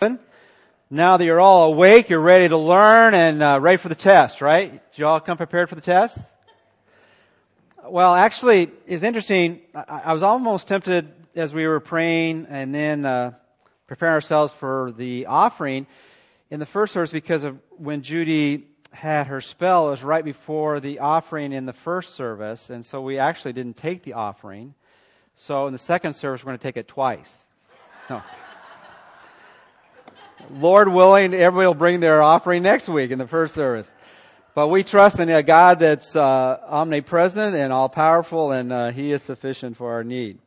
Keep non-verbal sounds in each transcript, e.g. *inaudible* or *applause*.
Now that you're all awake, you're ready to learn and uh, ready for the test, right? Did you all come prepared for the test? Well, actually, it's interesting. I, I was almost tempted as we were praying and then uh, preparing ourselves for the offering in the first service because of when Judy had her spell. It was right before the offering in the first service, and so we actually didn't take the offering. So in the second service, we're going to take it twice. No. Lord willing, everybody will bring their offering next week in the first service. But we trust in a God that's uh, omnipresent and all powerful, and uh, He is sufficient for our need.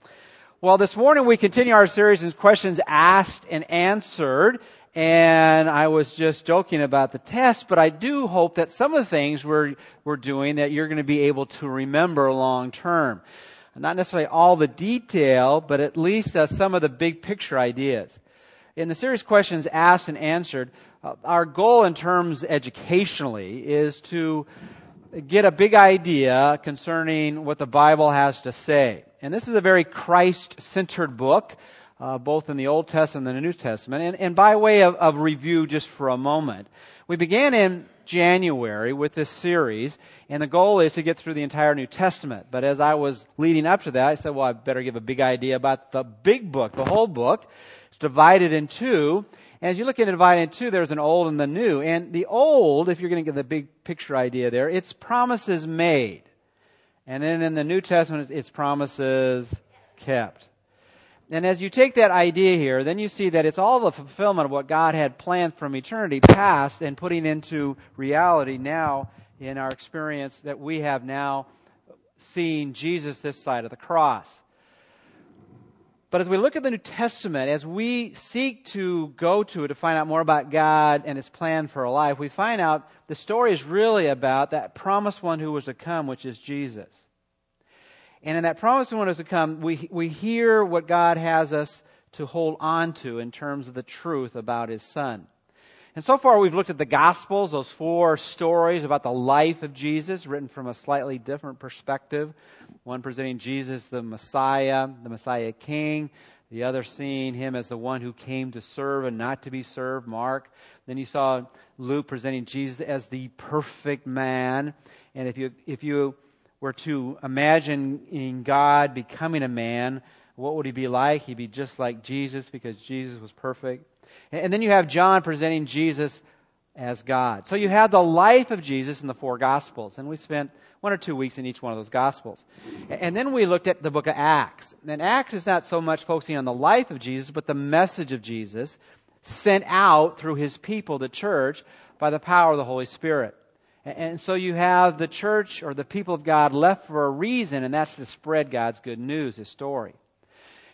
Well, this morning we continue our series in questions asked and answered. And I was just joking about the test, but I do hope that some of the things we're, we're doing that you're going to be able to remember long term. Not necessarily all the detail, but at least uh, some of the big picture ideas in the series questions asked and answered, uh, our goal in terms educationally is to get a big idea concerning what the Bible has to say. And this is a very Christ-centered book, uh, both in the Old Testament and the New Testament. And, and by way of, of review, just for a moment, we began in January with this series, and the goal is to get through the entire New Testament. But as I was leading up to that, I said, well, I better give a big idea about the big book, the whole book divided in two. And as you look at divided in two, there's an old and the new. And the old, if you're going to get the big picture idea there, it's promises made. And then in the New Testament, it's promises kept. And as you take that idea here, then you see that it's all the fulfillment of what God had planned from eternity past and putting into reality now in our experience that we have now seeing Jesus this side of the cross. But as we look at the New Testament, as we seek to go to it to find out more about God and His plan for our life, we find out the story is really about that promised one who was to come, which is Jesus. And in that promised one who was to come, we, we hear what God has us to hold on to in terms of the truth about His Son. And so far we've looked at the Gospels, those four stories about the life of Jesus written from a slightly different perspective. One presenting Jesus the Messiah, the Messiah King. The other seeing him as the one who came to serve and not to be served, Mark. Then you saw Luke presenting Jesus as the perfect man. And if you, if you were to imagine in God becoming a man, what would he be like? He'd be just like Jesus because Jesus was perfect. And then you have John presenting Jesus as God. So you have the life of Jesus in the four Gospels. And we spent one or two weeks in each one of those Gospels. And then we looked at the book of Acts. And Acts is not so much focusing on the life of Jesus, but the message of Jesus sent out through his people, the church, by the power of the Holy Spirit. And so you have the church or the people of God left for a reason, and that's to spread God's good news, his story.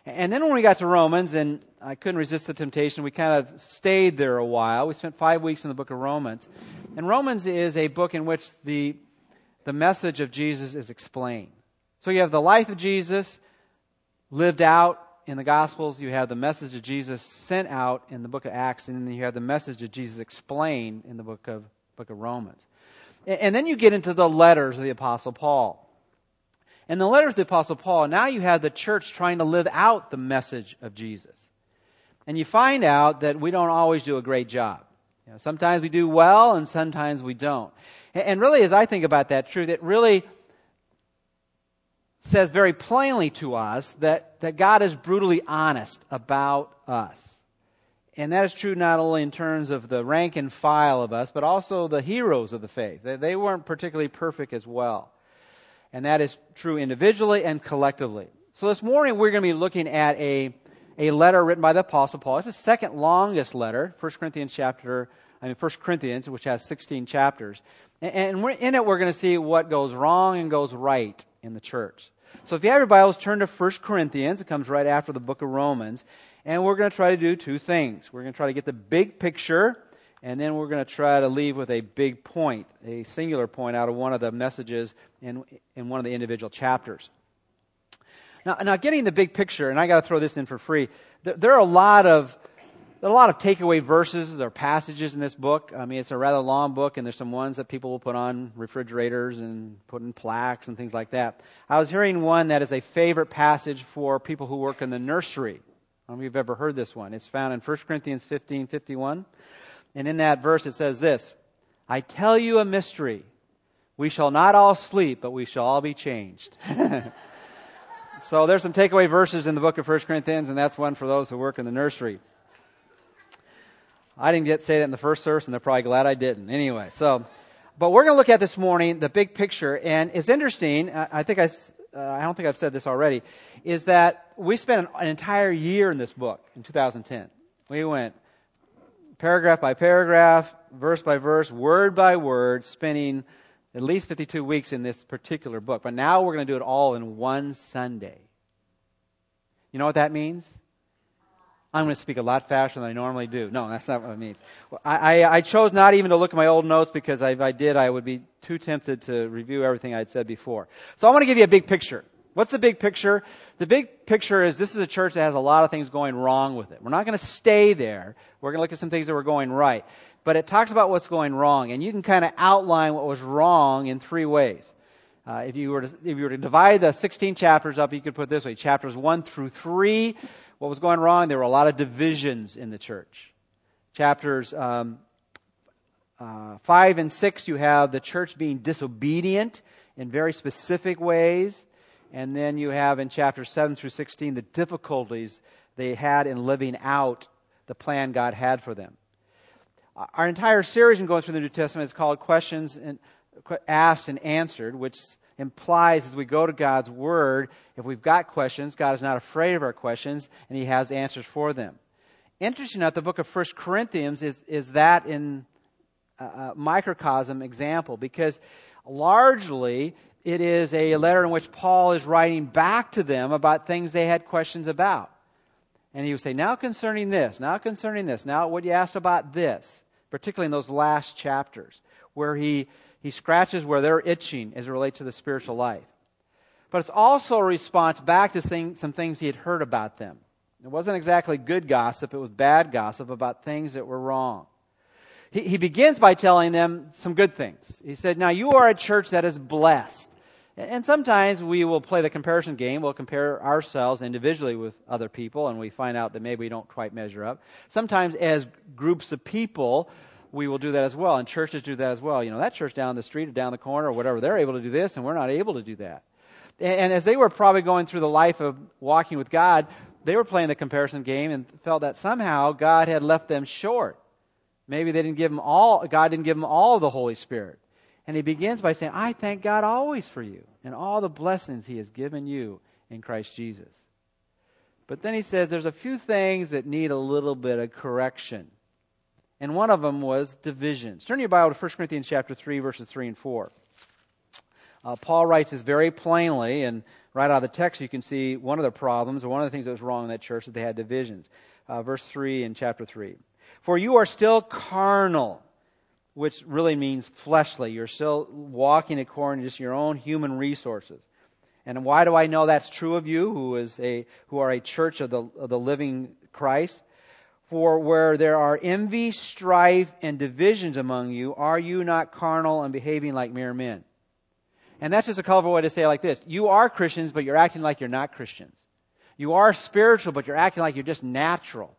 And then when we got to Romans, and I couldn't resist the temptation, we kind of stayed there a while. We spent five weeks in the book of Romans. And Romans is a book in which the, the message of Jesus is explained. So you have the life of Jesus lived out in the Gospels, you have the message of Jesus sent out in the book of Acts, and then you have the message of Jesus explained in the book of, book of Romans. And then you get into the letters of the Apostle Paul. In the letters of the Apostle Paul, now you have the church trying to live out the message of Jesus. And you find out that we don't always do a great job. You know, sometimes we do well and sometimes we don't. And really, as I think about that truth, it really says very plainly to us that, that God is brutally honest about us. And that is true not only in terms of the rank and file of us, but also the heroes of the faith. They, they weren't particularly perfect as well and that is true individually and collectively. So this morning we're going to be looking at a, a letter written by the Apostle Paul. It's the second longest letter, 1 Corinthians chapter, I mean 1 Corinthians, which has 16 chapters. And, and in it we're going to see what goes wrong and goes right in the church. So if you have your Bibles, turn to 1 Corinthians. It comes right after the book of Romans. And we're going to try to do two things. We're going to try to get the big picture and then we're going to try to leave with a big point, a singular point out of one of the messages in, in one of the individual chapters. Now, now getting the big picture, and I got to throw this in for free, there, there are a lot of there are a lot of takeaway verses or passages in this book. I mean, it's a rather long book, and there's some ones that people will put on refrigerators and put in plaques and things like that. I was hearing one that is a favorite passage for people who work in the nursery I don't know if you've ever heard this one. It's found in 1 Corinthians 15 51. And in that verse it says this I tell you a mystery. We shall not all sleep, but we shall all be changed. *laughs* so there's some takeaway verses in the book of 1 Corinthians, and that's one for those who work in the nursery. I didn't get say that in the first service, and they're probably glad I didn't. Anyway, so, but we're going to look at this morning the big picture, and it's interesting. I think I, uh, I don't think I've said this already, is that we spent an entire year in this book in 2010. We went paragraph by paragraph, verse by verse, word by word, spending at least 52 weeks in this particular book. But now we're going to do it all in one Sunday. You know what that means? I'm going to speak a lot faster than I normally do. No, that's not what it means. I, I, I chose not even to look at my old notes because if I did, I would be too tempted to review everything I'd said before. So I want to give you a big picture. What's the big picture? The big picture is this is a church that has a lot of things going wrong with it. We're not going to stay there. We're going to look at some things that were going right but it talks about what's going wrong. And you can kind of outline what was wrong in three ways. Uh, if, you were to, if you were to divide the 16 chapters up, you could put this way chapters 1 through 3, what was going wrong? There were a lot of divisions in the church. Chapters um, uh, 5 and 6, you have the church being disobedient in very specific ways. And then you have in chapters 7 through 16 the difficulties they had in living out the plan God had for them. Our entire series in going through the New Testament is called Questions Asked and Answered, which implies as we go to God's Word, if we've got questions, God is not afraid of our questions, and He has answers for them. Interesting enough, the book of First Corinthians is, is that in a microcosm example, because largely it is a letter in which Paul is writing back to them about things they had questions about. And he would say, now concerning this, now concerning this, now what you asked about this particularly in those last chapters, where he, he scratches where they're itching as it relates to the spiritual life. But it's also a response back to some things he had heard about them. It wasn't exactly good gossip, it was bad gossip about things that were wrong. He, he begins by telling them some good things. He said, Now you are a church that is blessed. And sometimes we will play the comparison game. We'll compare ourselves individually with other people and we find out that maybe we don't quite measure up. Sometimes as groups of people, we will do that as well. And churches do that as well. You know, that church down the street or down the corner or whatever, they're able to do this and we're not able to do that. And as they were probably going through the life of walking with God, they were playing the comparison game and felt that somehow God had left them short. Maybe they didn't give them all, God didn't give them all the Holy Spirit. And he begins by saying, I thank God always for you and all the blessings he has given you in Christ Jesus. But then he says there's a few things that need a little bit of correction. And one of them was divisions. Turn your Bible to 1 Corinthians chapter 3, verses 3 and 4. Uh, Paul writes this very plainly, and right out of the text you can see one of the problems, or one of the things that was wrong in that church, that they had divisions. Uh, verse 3 in chapter 3. For you are still carnal which really means fleshly. You're still walking according to just your own human resources. And why do I know that's true of you, who is a who are a church of the of the living Christ? For where there are envy, strife, and divisions among you, are you not carnal and behaving like mere men? And that's just a colorful way to say it like this. You are Christians, but you're acting like you're not Christians. You are spiritual, but you're acting like you're just natural.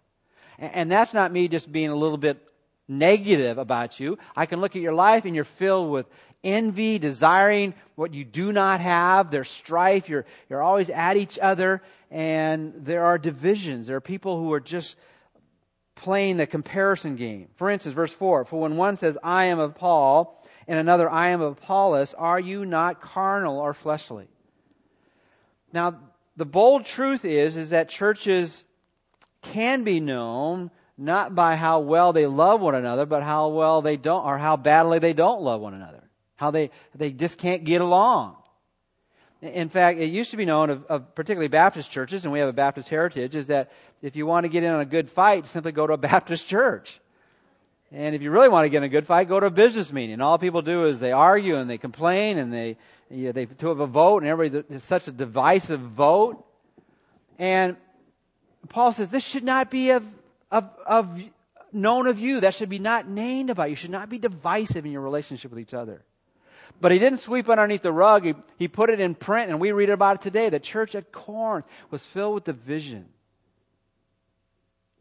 And that's not me just being a little bit negative about you. I can look at your life and you're filled with envy, desiring what you do not have. There's strife. You're, you're always at each other and there are divisions. There are people who are just playing the comparison game. For instance, verse 4, for when one says, I am of Paul, and another, I am of Apollos, are you not carnal or fleshly? Now, the bold truth is, is that churches can be known not by how well they love one another, but how well they don't, or how badly they don't love one another. How they, they just can't get along. In fact, it used to be known of, of, particularly Baptist churches, and we have a Baptist heritage, is that if you want to get in on a good fight, simply go to a *laughs* Baptist church. And if you really want to get in a good fight, go to a business meeting. And all people do is they argue and they complain and they, you know, they to have a vote, and everybody, it's such a divisive vote. And Paul says this should not be of of, of known of you. That should be not named about you. Should not be divisive in your relationship with each other. But he didn't sweep underneath the rug. He, he put it in print, and we read about it today. The church at Corinth was filled with division.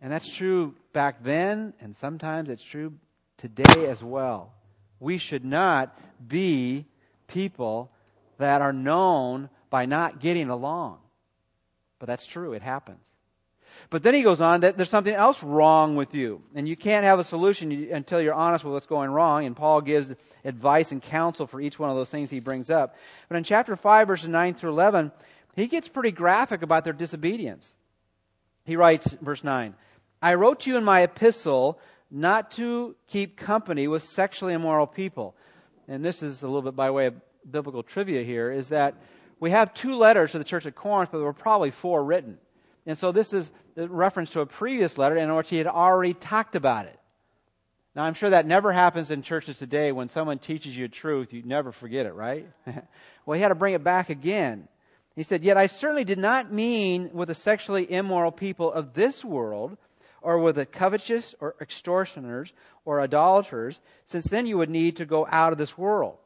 And that's true back then, and sometimes it's true today as well. We should not be people that are known by not getting along. But that's true, it happens. But then he goes on that there's something else wrong with you. And you can't have a solution until you're honest with what's going wrong. And Paul gives advice and counsel for each one of those things he brings up. But in chapter 5, verses 9 through 11, he gets pretty graphic about their disobedience. He writes, verse 9, I wrote to you in my epistle not to keep company with sexually immoral people. And this is a little bit by way of biblical trivia here, is that we have two letters to the church at Corinth, but there were probably four written. And so this is a reference to a previous letter in which he had already talked about it. Now, I'm sure that never happens in churches today. When someone teaches you a truth, you never forget it, right? *laughs* well, he had to bring it back again. He said, Yet I certainly did not mean with the sexually immoral people of this world, or with the covetous, or extortioners, or idolaters, since then you would need to go out of this world.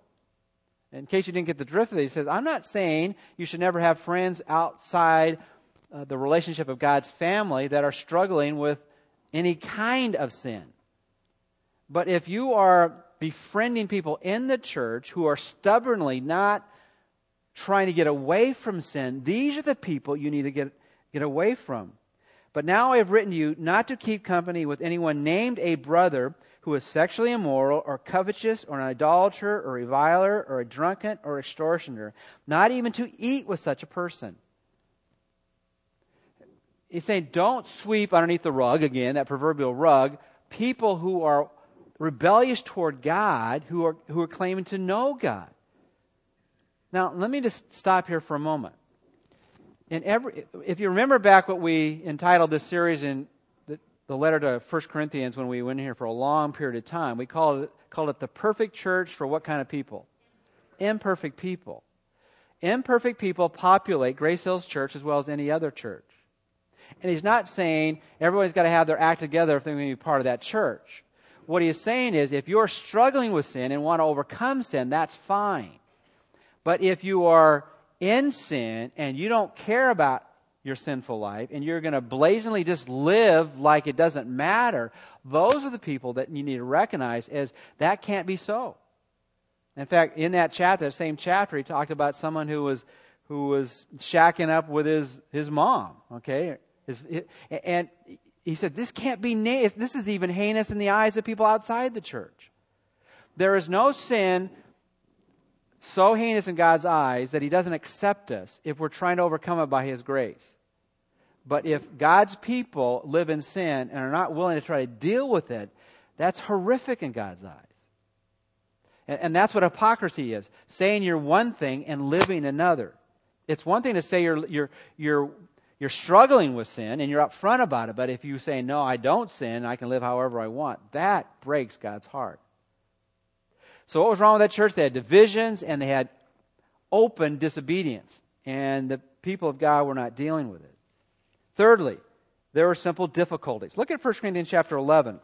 In case you didn't get the drift of it, he says, I'm not saying you should never have friends outside uh, the relationship of God's family that are struggling with any kind of sin. But if you are befriending people in the church who are stubbornly not trying to get away from sin, these are the people you need to get, get away from. But now I have written you not to keep company with anyone named a brother who is sexually immoral or covetous or an idolater or a reviler or a drunkard or extortioner, not even to eat with such a person. He's saying don't sweep underneath the rug, again, that proverbial rug, people who are rebellious toward God, who are, who are claiming to know God. Now, let me just stop here for a moment. In every, if you remember back what we entitled this series in the, the letter to 1 Corinthians when we went here for a long period of time, we called it, called it the perfect church for what kind of people? Imperfect people. Imperfect people populate Grace Hills Church as well as any other church. And he's not saying everybody's got to have their act together if they're going to be part of that church. What he is saying is if you're struggling with sin and want to overcome sin, that's fine. But if you are in sin and you don't care about your sinful life and you're going to blazingly just live like it doesn't matter, those are the people that you need to recognize as that can't be so. In fact, in that chapter, that same chapter, he talked about someone who was who was shacking up with his his mom. Okay, his, and he said this can't be. This is even heinous in the eyes of people outside the church. There is no sin so heinous in God's eyes that He doesn't accept us if we're trying to overcome it by His grace. But if God's people live in sin and are not willing to try to deal with it, that's horrific in God's eyes. And, and that's what hypocrisy is saying you're one thing and living another. It's one thing to say you're, you're, you're, you're struggling with sin and you're upfront about it, but if you say, no, I don't sin, I can live however I want, that breaks God's heart. So what was wrong with that church? They had divisions and they had open disobedience. And the people of God were not dealing with it. Thirdly, there were simple difficulties. Look at 1 Corinthians chapter 11.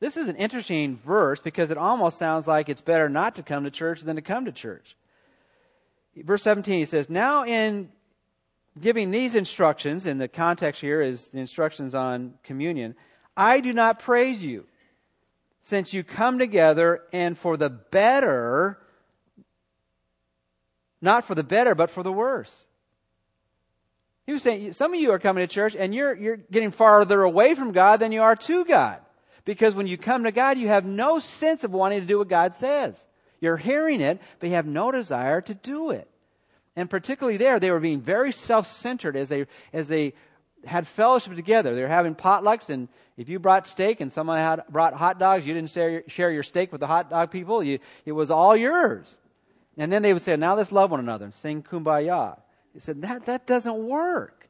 This is an interesting verse because it almost sounds like it's better not to come to church than to come to church. Verse 17, he says, Now in giving these instructions, in the context here is the instructions on communion, I do not praise you since you come together and for the better, not for the better, but for the worse. He was saying, some of you are coming to church and you're, you're getting farther away from God than you are to God. Because when you come to God, you have no sense of wanting to do what God says. You're hearing it, but you have no desire to do it. And particularly there, they were being very self-centered as they, as they had fellowship together. They were having potlucks, and if you brought steak and someone had brought hot dogs, you didn't share, share your steak with the hot dog people. You, it was all yours. And then they would say, now let's love one another and sing kumbaya. He said, that, that doesn't work.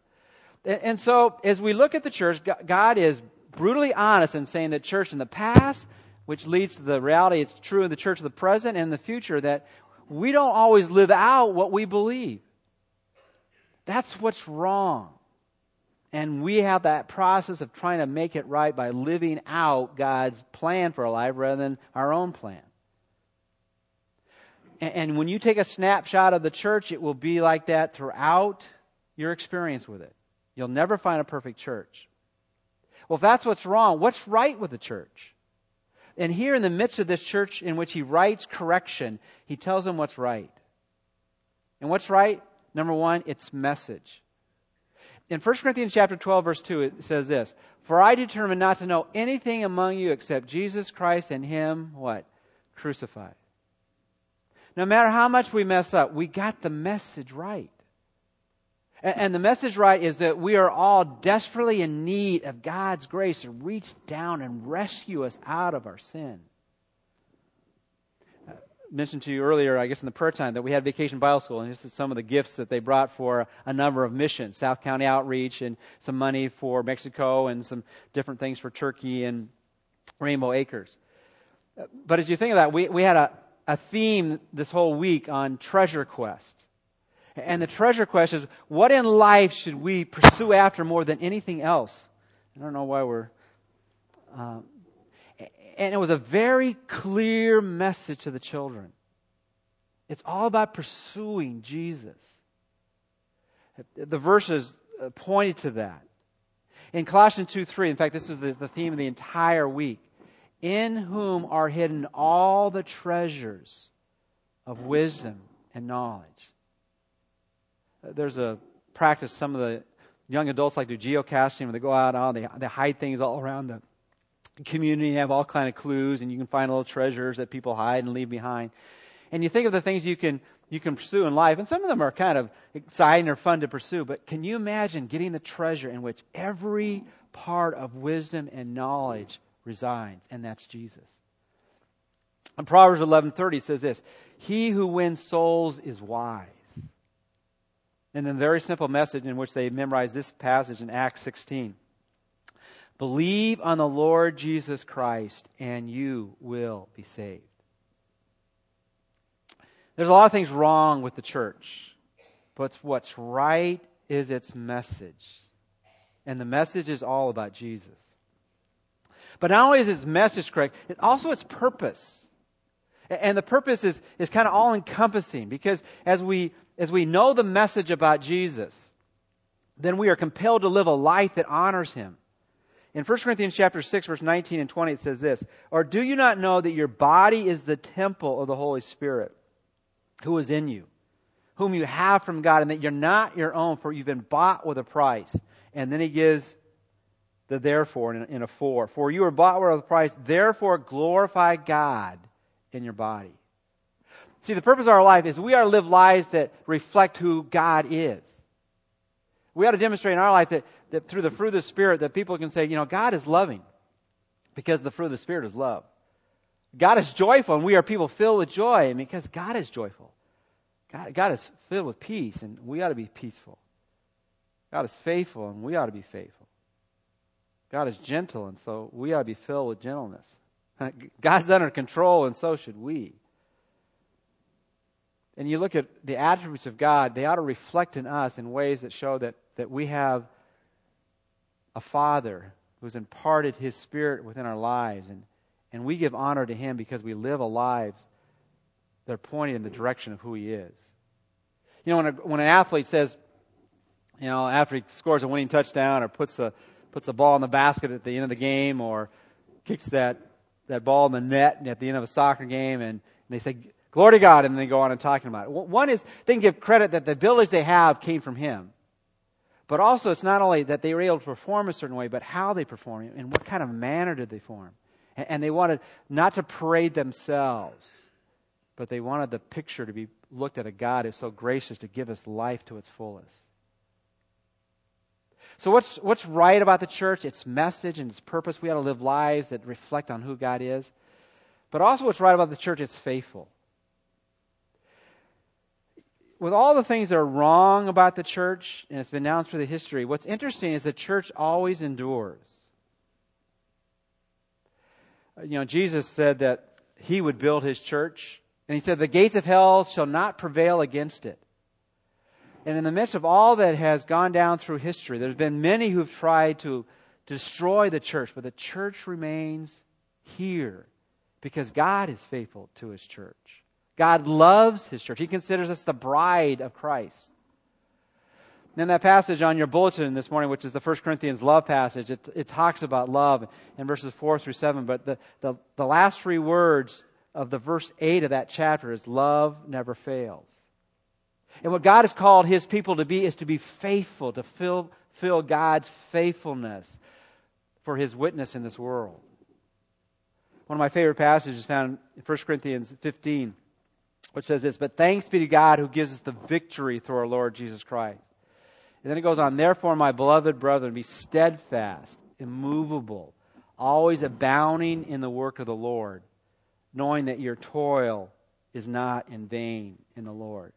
And, and so as we look at the church, God is brutally honest in saying that church in the past, which leads to the reality it's true in the church of the present and the future, that we don't always live out what we believe. That's what's wrong. And we have that process of trying to make it right by living out God's plan for our life rather than our own plan. And, when you take a snapshot of the church, it will be like that throughout your experience with it. You'll never find a perfect church. Well, if that's what's wrong, what's right with the church? And here in the midst of this church in which he writes correction, he tells them what's right. And what's right? Number one, it's message. In 1 Corinthians chapter 12 verse 2, it says this, For I determined not to know anything among you except Jesus Christ and Him, what? Crucified. No matter how much we mess up, we got the message right. And the message right is that we are all desperately in need of God's grace to reach down and rescue us out of our sin. I mentioned to you earlier, I guess in the prayer time, that we had Vacation Bible School, and this is some of the gifts that they brought for a number of missions, South County Outreach, and some money for Mexico, and some different things for Turkey and Rainbow Acres. Uh, but as you think of that, we, we had a, a theme this whole week on treasure quest. And the treasure question is what in life should we pursue after more than anything else? I don't know why we're. Uh, and it was a very clear message to the children. It's all about pursuing Jesus. The verses pointed to that. In Colossians 2 3, in fact, this is the, the theme of the entire week. In whom are hidden all the treasures of wisdom and knowledge there's a practice some of the young adults like to do geocaching when they go out and they, they hide things all around the community they have all kind of clues and you can find little treasures that people hide and leave behind. And you think of the things you can you can pursue in life and some of them are kind of exciting or fun to pursue but can you imagine getting the treasure in which every part of wisdom and knowledge resides and that's jesus? In proverbs 11.30 says this he who wins souls is wise and then, very simple message in which they memorized this passage in Acts 16. Believe on the Lord Jesus Christ, and you will be saved. There's a lot of things wrong with the church, but what's right is its message. And the message is all about Jesus. But not only is its message correct, it's also its purpose. And the purpose is, is kind of all encompassing because as we as we know the message about Jesus, then we are compelled to live a life that honors him. In 1 Corinthians chapter 6 verse 19 and 20 it says this, Or do you not know that your body is the temple of the Holy Spirit who is in you, whom you have from God, and that you're not your own, for you've been bought with a price. And then he gives the therefore in, a four. For you are bought with a price, therefore glorify God in your body. See, the purpose of our life is we are to live lives that reflect who God is. We ought to demonstrate in our life that, that through the fruit of the Spirit that people can say, you know, God is loving because the fruit of the Spirit is love. God is joyful and we are people filled with joy because God is joyful. God, God is filled with peace and we ought to be peaceful. God is faithful and we ought to be faithful. God is gentle and so we ought to be filled with gentleness. *laughs* God's under control and so should we and you look at the attributes of God, they ought to reflect in us in ways that show that, that we have a Father who's imparted His Spirit within our lives. And, and we give honor to Him because we live a lives that are pointed in the direction of who He is. You know, when, a, when an athlete says, you know, after he scores a winning touchdown or puts a, puts a ball in the basket at the end of the game or kicks that, that ball in the net at the end of a soccer game and, and they say, Glory to God, and then they go on and talking about it. One is they can give credit that the abilities they have came from Him. But also, it's not only that they were able to perform a certain way, but how they perform and what kind of manner did they form. And they wanted not to parade themselves, but they wanted the picture to be looked at a God who's so gracious to give us life to its fullest. So what's, what's right about the church? Its message and its purpose. We ought to live lives that reflect on who God is. But also what's right about the church, it's faithful with all the things that are wrong about the church, and it's been announced through the history, what's interesting is the church always endures. Uh, you know, Jesus said that he would build his church, and he said, The gates of hell shall not prevail against it. And in the midst of all that has gone down through history, there's been many who've tried to destroy the church, but the church remains here because God is faithful to his church. God loves his church. He considers us the bride of Christ. then that passage on your bulletin this morning, which is the 1 Corinthians love passage, it, it talks about love in verses 4 through 7. But the, the, the last three words of the verse 8 of that chapter is love never fails. And what God has called His people to be is to be faithful, to fill, fill God's faithfulness for His witness in this world. One of my favorite passages found in 1 Corinthians 15, which says this, But thanks be to God who gives us the victory through our Lord Jesus Christ. And then it goes on, Therefore, my beloved brethren, be steadfast, immovable, always abounding in the work of the Lord, knowing that your toil is not in vain in the Lord.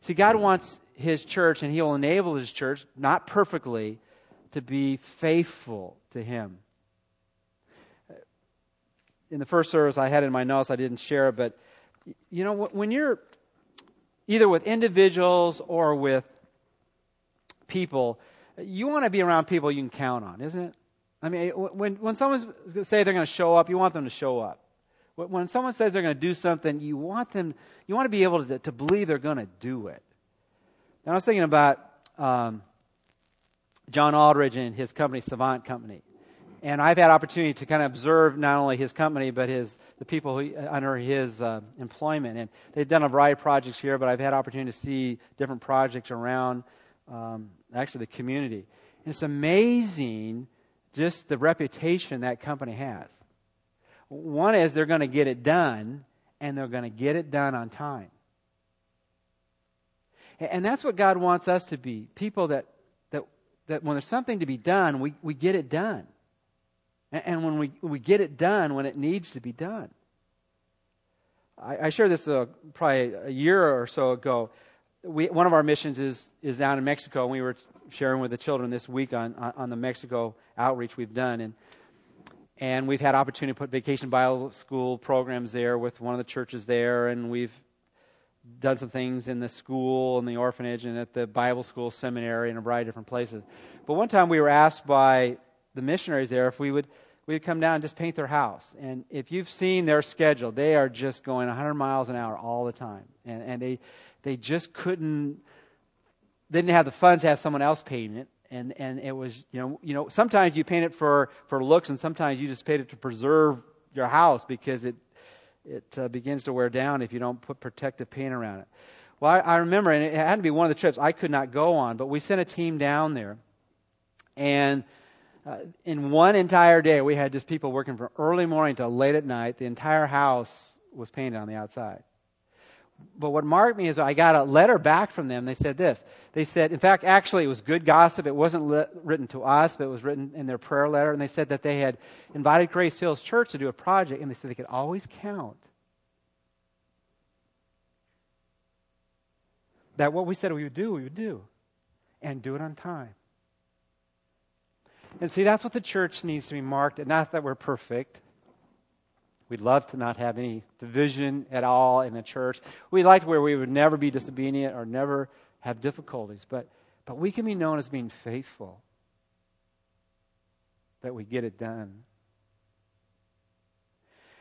See, God wants His church, and He'll enable His church, not perfectly, to be faithful to Him. In the first service I had in my notes, I didn't share but you know, when you're either with individuals or with people, you want to be around people you can count on, isn't it? I mean, when, when someone say they're going to show up, you want them to show up. When someone says they're going to do something, you want them, you want to be able to, to believe they're going to do it. And I was thinking about um, John Aldridge and his company, Savant Company. And I've had opportunity to kind of observe not only his company, but his, the people who, under his uh, employment. And they've done a variety of projects here, but I've had opportunity to see different projects around um, actually the community. And it's amazing just the reputation that company has. One is they're going to get it done, and they're going to get it done on time. And that's what God wants us to be people that, that, that when there's something to be done, we, we get it done. And when we, we get it done when it needs to be done. I, I shared this uh, probably a year or so ago. We, one of our missions is, is down in Mexico, and we were sharing with the children this week on, on, on the Mexico outreach we've done. And, and we've had opportunity to put vacation Bible school programs there with one of the churches there, and we've done some things in the school and the orphanage and at the Bible school seminary and a variety of different places. But one time we were asked by the missionaries there if we would we would come down and just paint their house. And if you've seen their schedule, they are just going 100 miles an hour all the time, and and they they just couldn't. They didn't have the funds to have someone else paint it, and and it was you know you know sometimes you paint it for for looks, and sometimes you just paint it to preserve your house because it it uh, begins to wear down if you don't put protective paint around it. Well, I, I remember, and it had to be one of the trips I could not go on, but we sent a team down there, and uh, in one entire day, we had just people working from early morning till late at night. The entire house was painted on the outside. But what marked me is I got a letter back from them. They said this. They said, in fact, actually, it was good gossip. It wasn't written to us, but it was written in their prayer letter. And they said that they had invited Grace Hills Church to do a project, and they said they could always count that what we said we would do, we would do, and do it on time. And see, that's what the church needs to be marked. And not that we're perfect. We'd love to not have any division at all in the church. We'd like where we would never be disobedient or never have difficulties. But, but we can be known as being faithful, that we get it done.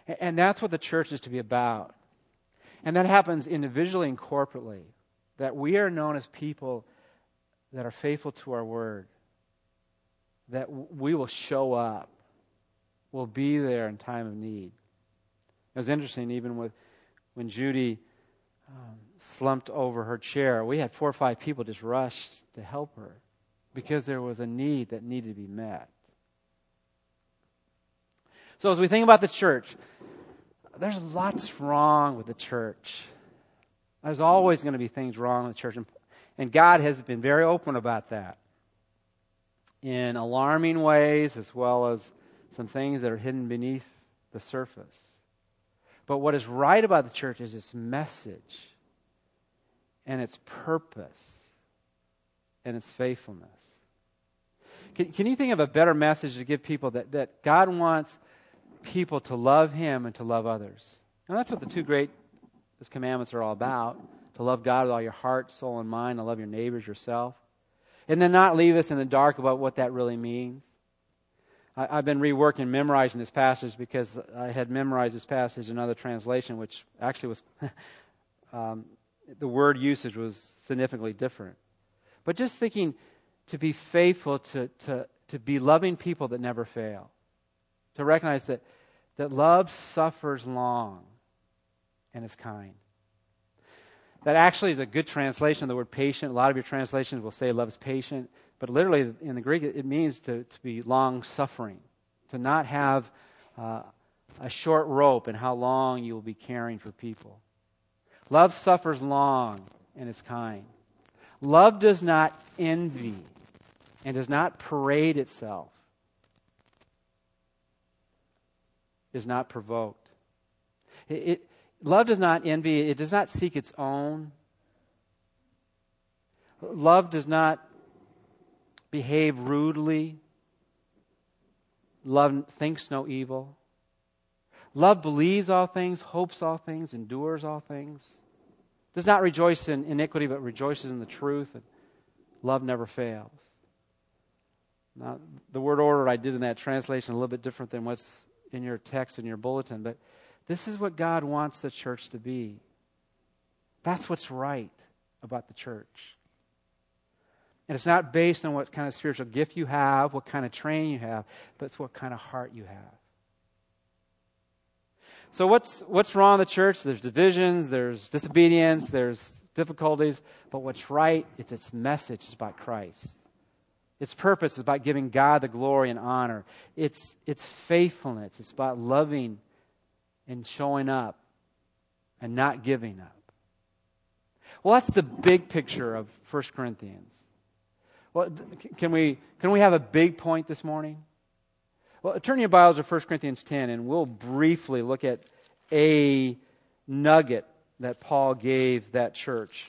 And, and that's what the church is to be about. And that happens individually and corporately, that we are known as people that are faithful to our word that we will show up. We'll be there in time of need. It was interesting, even with when Judy um, slumped over her chair, we had four or five people just rush to help her because there was a need that needed to be met. So, as we think about the church, there's lots wrong with the church. There's always going to be things wrong with the church. And God has been very open about that in alarming ways as well as some things that are hidden beneath the surface. But what is right about the church is its message and its purpose and its faithfulness. Can, can you think of a better message to give people that, that God wants people to love Him and to love others? And that's what the two great commandments are all about to love God with all your heart, soul, and mind, to love your neighbors, yourself and then not leave us in the dark about what that really means. I, have been reworking, memorizing this passage because I had memorized this passage in another translation, which actually was *laughs* um, the word usage was significantly different. But just thinking to be faithful, to, to, to be loving people that never fail, to recognize that, that love suffers long and is kind. That actually is a good translation of the word patient. A lot of your translations will say love is patient, but literally in the Greek it means to, to be long suffering, to not have uh, a short rope and how long you will be caring for people. Love suffers long and is kind. Love does not envy and does not parade itself, is not provoked. It, it, love does not envy, it does not seek its own. Love does not behave rudely. Love thinks no evil. Love believes all things, hopes all things, endures all things. Does not rejoice in iniquity, but rejoices in the truth. And love never fails. Now, the word order I did in that translation a little bit different than what's in your text in your bulletin, but this is what God wants the church to be. That's what's right about the church. And it's not based on what kind of spiritual gift you have, what kind of training you have, but it's what kind of heart you have. So what's what's wrong in the church? There's divisions, there's disobedience, there's difficulties, but what's right it's its message is about Christ. Its purpose is about giving God the glory and honor. It's its faithfulness. It's about loving and showing up and not giving up. Well, that's the big picture of 1 Corinthians. Well, can we, can we have a big point this morning? Well, turn your Bibles to 1 Corinthians 10, and we'll briefly look at a nugget that Paul gave that church.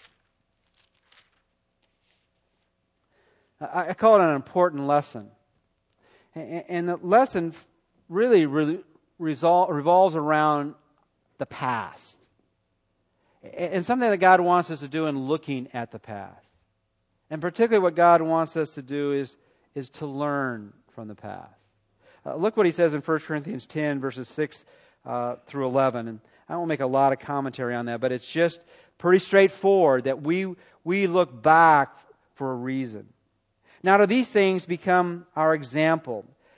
I call it an important lesson. And the lesson really really revolves around the past. And something that God wants us to do in looking at the past. And particularly what God wants us to do is, is to learn from the past. Uh, look what he says in 1 Corinthians 10, verses 6 uh, through 11. And I won't make a lot of commentary on that, but it's just pretty straightforward that we, we look back for a reason. Now, do these things become our example,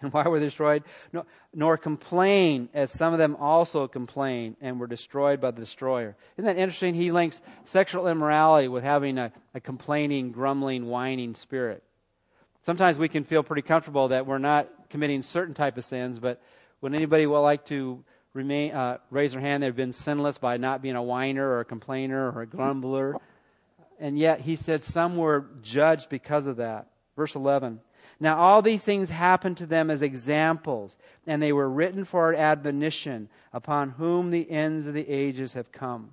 *laughs* And why were they destroyed? No, nor complain as some of them also complained and were destroyed by the destroyer. Isn't that interesting? He links sexual immorality with having a, a complaining, grumbling, whining spirit. Sometimes we can feel pretty comfortable that we're not committing certain type of sins, but would anybody well like to remain, uh, raise their hand? They've been sinless by not being a whiner or a complainer or a grumbler. And yet he said some were judged because of that. Verse 11. Now all these things happened to them as examples, and they were written for admonition, upon whom the ends of the ages have come.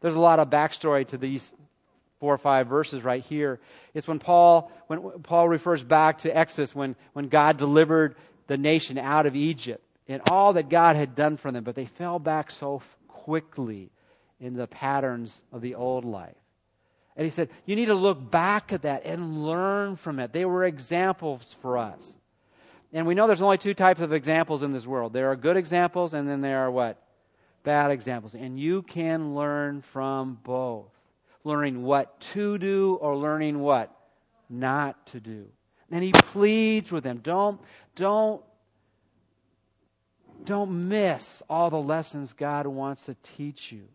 There's a lot of backstory to these four or five verses right here. It's when Paul, when Paul refers back to Exodus, when, when God delivered the nation out of Egypt and all that God had done for them, but they fell back so quickly in the patterns of the old life. And he said, You need to look back at that and learn from it. They were examples for us. And we know there's only two types of examples in this world there are good examples, and then there are what? Bad examples. And you can learn from both. Learning what to do or learning what not to do. And he pleads with them don't, don't, don't miss all the lessons God wants to teach you.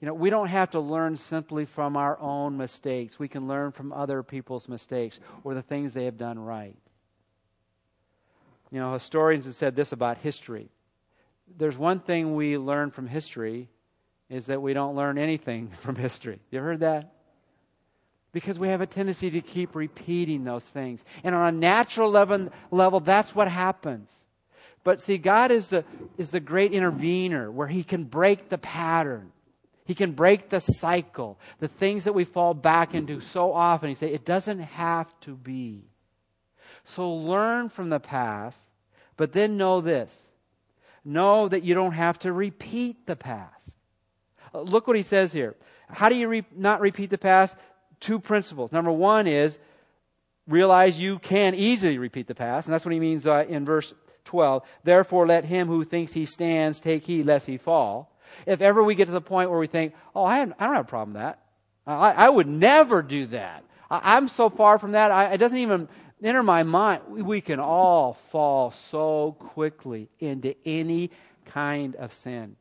You know, we don't have to learn simply from our own mistakes. We can learn from other people's mistakes or the things they have done right. You know, historians have said this about history. There's one thing we learn from history is that we don't learn anything *laughs* from history. You ever heard that? Because we have a tendency to keep repeating those things. And on a natural level, level that's what happens. But see, God is the, is the great intervener where He can break the pattern. He can break the cycle, the things that we fall back into so often. He say it doesn't have to be. So learn from the past, but then know this. Know that you don't have to repeat the past. Uh, look what he says here. How do you re- not repeat the past? Two principles. Number one is realize you can easily repeat the past, and that's what he means uh, in verse 12. Therefore, let him who thinks he stands take heed lest he fall. If ever we get to the point where we think, oh, I, don't have a problem with that. I, I would never do that. I, am so far from that. I, it doesn't even enter my mind. We, we can all fall so quickly into any kind of sin.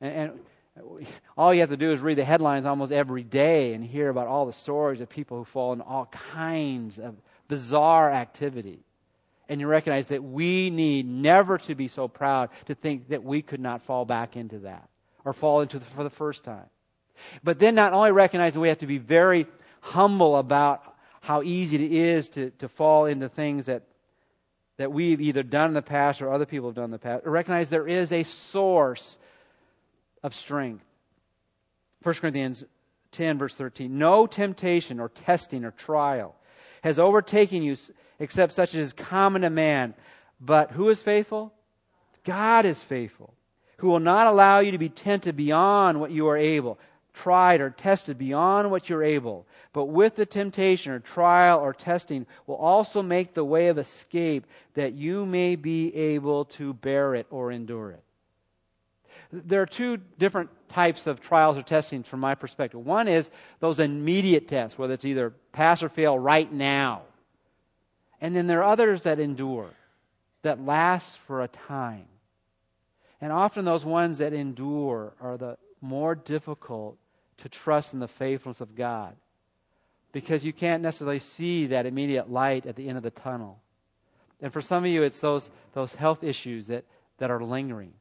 And, and all you have to do is read the headlines almost every day and hear about all the stories of people who fall in all kinds of bizarre activity. And you recognize that we need never to be so proud to think that we could not fall back into that or fall into it for the first time. But then not only recognize that we have to be very humble about how easy it is to, to fall into things that, that we've either done in the past or other people have done in the past, recognize there is a source of strength. 1 Corinthians 10, verse 13. No temptation or testing or trial has overtaken you except such as is common to man. But who is faithful? God is faithful, who will not allow you to be tempted beyond what you are able, tried or tested beyond what you're able. But with the temptation or trial or testing will also make the way of escape that you may be able to bear it or endure it. There are two different types of trials or testings from my perspective. One is those immediate tests, whether it's either pass or fail right now. And then there are others that endure, that last for a time. And often those ones that endure are the more difficult to trust in the faithfulness of God because you can't necessarily see that immediate light at the end of the tunnel. And for some of you, it's those, those health issues that, that are lingering.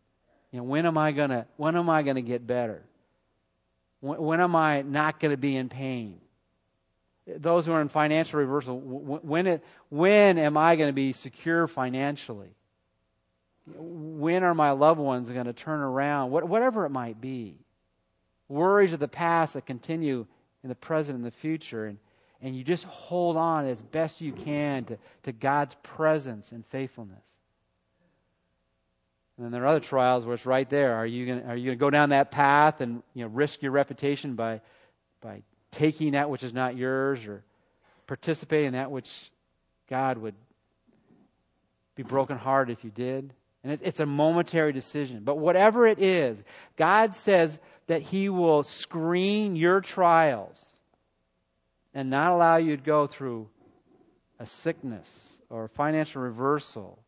You know, when am I gonna when am I gonna get better? When, when am I not gonna be in pain? Those who are in financial reversal, when it, when am I going to be secure financially? When are my loved ones going to turn around? whatever it might be. Worries of the past that continue in the present and the future. And, and you just hold on as best you can to, to God's presence and faithfulness. And then there are other trials where it's right there. Are you going to go down that path and you know, risk your reputation by, by taking that which is not yours or participating in that which God would be brokenhearted if you did? And it, it's a momentary decision. But whatever it is, God says that He will screen your trials and not allow you to go through a sickness or a financial reversal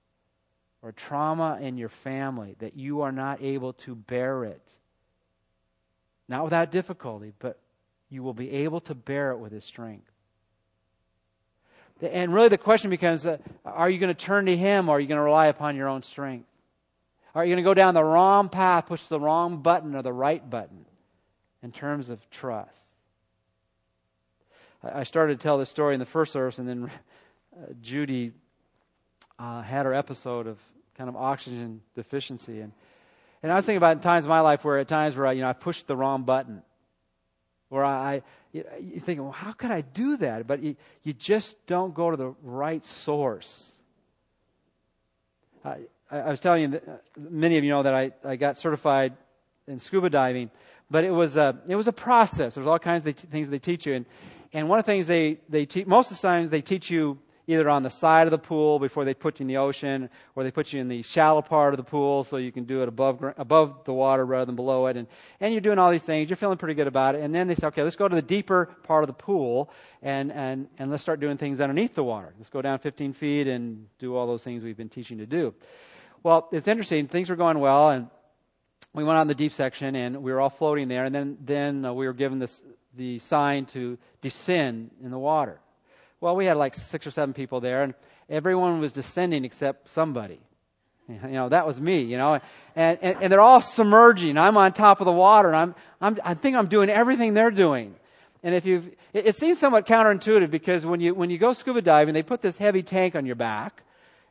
or trauma in your family that you are not able to bear it. Not without difficulty, but you will be able to bear it with His strength. And really, the question becomes uh, are you going to turn to Him or are you going to rely upon your own strength? Are you going to go down the wrong path, push the wrong button or the right button in terms of trust? I started to tell this story in the first service, and then *laughs* uh, Judy uh, had her episode of kind of oxygen deficiency. And, and I was thinking about times in my life where at times where I, you know, I pushed the wrong button. Where I, you, you think, well, how could I do that? But you, you just don't go to the right source. I, I was telling you, that, uh, many of you know that I, I got certified in scuba diving, but it was a, it was a process. There's all kinds of things they teach you. And, and one of the things they, they teach, most of the times they teach you either on the side of the pool before they put you in the ocean, or they put you in the shallow part of the pool so you can do it above above the water rather than below it. And and you're doing all these things. You're feeling pretty good about it. And then they say, okay, let's go to the deeper part of the pool and and and let's start doing things underneath the water. Let's go down 15 feet and do all those things we've been teaching to do. Well, it's interesting. Things were going well, and we went on the deep section, and we were all floating there. And then then uh, we were given this the sign to descend in the water. Well, we had like six or seven people there, and everyone was descending except somebody. You know, that was me, you know, and, and, and they're all submerging. I'm on top of the water, and I'm, I'm, I think I'm doing everything they're doing. And if you've, it, it seems somewhat counterintuitive because when you, when you go scuba diving, they put this heavy tank on your back,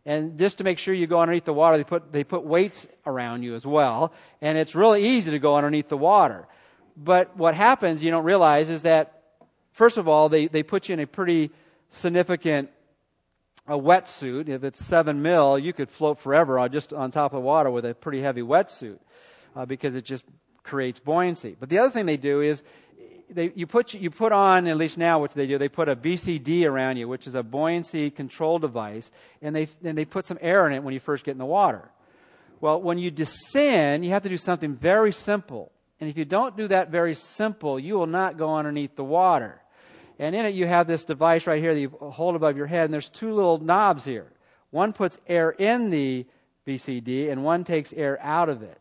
And just to make sure you go underneath the water, they put, they put weights around you as well. And it's really easy to go underneath the water. But what happens, you don't realize, is that, first of all, they, they put you in a pretty significant a wetsuit. If it's seven mil, you could float forever just on top of water with a pretty heavy wetsuit uh, because it just creates buoyancy. But the other thing they do is they, you put you put on at least now what they do they put a BCD around you, which is a buoyancy control device, and they and they put some air in it when you first get in the water. Well, when you descend, you have to do something very simple, and if you don't do that very simple, you will not go underneath the water. And in it, you have this device right here that you hold above your head, and there's two little knobs here. One puts air in the BCD, and one takes air out of it.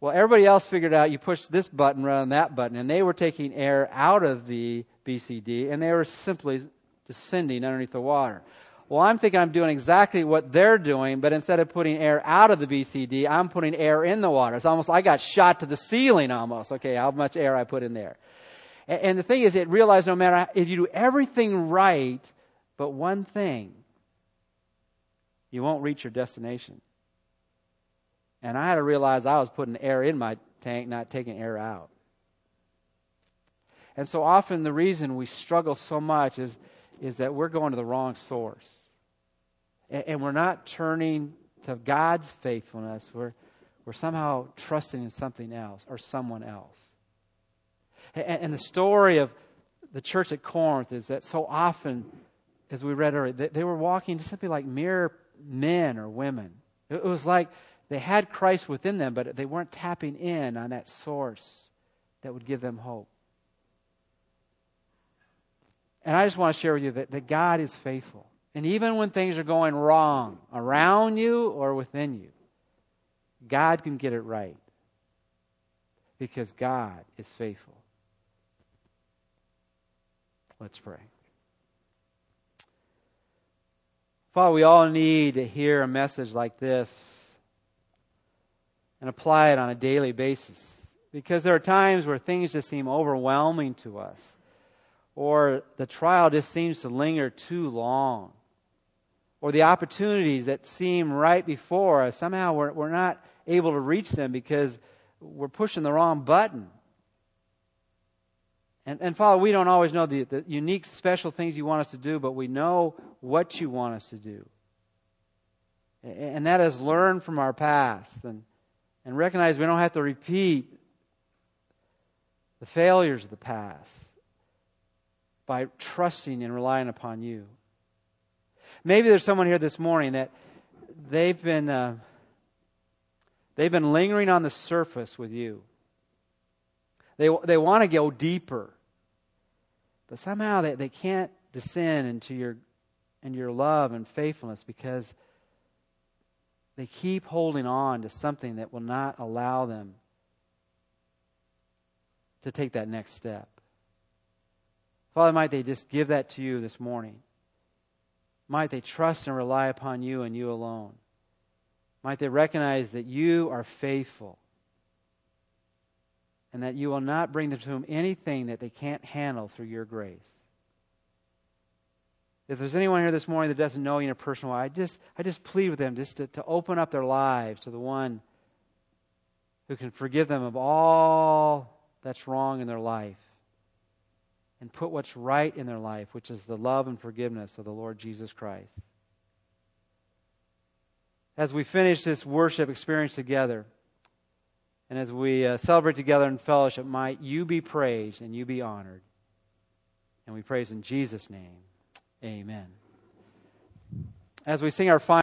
Well, everybody else figured out you push this button rather than that button, and they were taking air out of the BCD, and they were simply descending underneath the water. Well, I'm thinking I'm doing exactly what they're doing, but instead of putting air out of the BCD, I'm putting air in the water. It's almost, I got shot to the ceiling almost. Okay, how much air I put in there. And the thing is, it realized no matter if you do everything right, but one thing, you won't reach your destination. And I had to realize I was putting air in my tank, not taking air out. And so often the reason we struggle so much is, is that we're going to the wrong source. And, and we're not turning to God's faithfulness. We're, we're somehow trusting in something else or someone else. And, the story of the church at Corinth is that so often, as we read earlier, they, they were walking just simply like mere men or women. It was like they had Christ within them, but they weren't tapping in on that source that would give them hope. And I just want to share with you that, that God is faithful. And even when things are going wrong around you or within you, God can get it right because God is faithful. Let's pray. Father, we all need to hear a message like this and apply it on a daily basis. Because there are times where things just seem overwhelming to us, or the trial just seems to linger too long, or the opportunities that seem right before us, somehow we're, we're not able to reach them because we're pushing the wrong button. And, and Father, we don't always know the, the unique, special things you want us to do, but we know what you want us to do. And that is learn from our past and and recognize we don't have to repeat the failures of the past by trusting and relying upon you. Maybe there's someone here this morning that they've been uh, they've been lingering on the surface with you. They they want to go deeper, but somehow they, they can't descend into your into your love and faithfulness because they keep holding on to something that will not allow them to take that next step. Father, might they just give that to you this morning? Might they trust and rely upon you and you alone? Might they recognize that you are faithful and that you will not bring them to them anything that they can't handle through your grace? If there's anyone here this morning that doesn't know you in a personal way, I just, I just plead with them just to, to open up their lives to the one who can forgive them of all that's wrong in their life and put what's right in their life, which is the love and forgiveness of the Lord Jesus Christ. As we finish this worship experience together, and as we uh, celebrate together in fellowship, might you be praised and you be honored. And we praise in Jesus' name. Amen. As we sing our final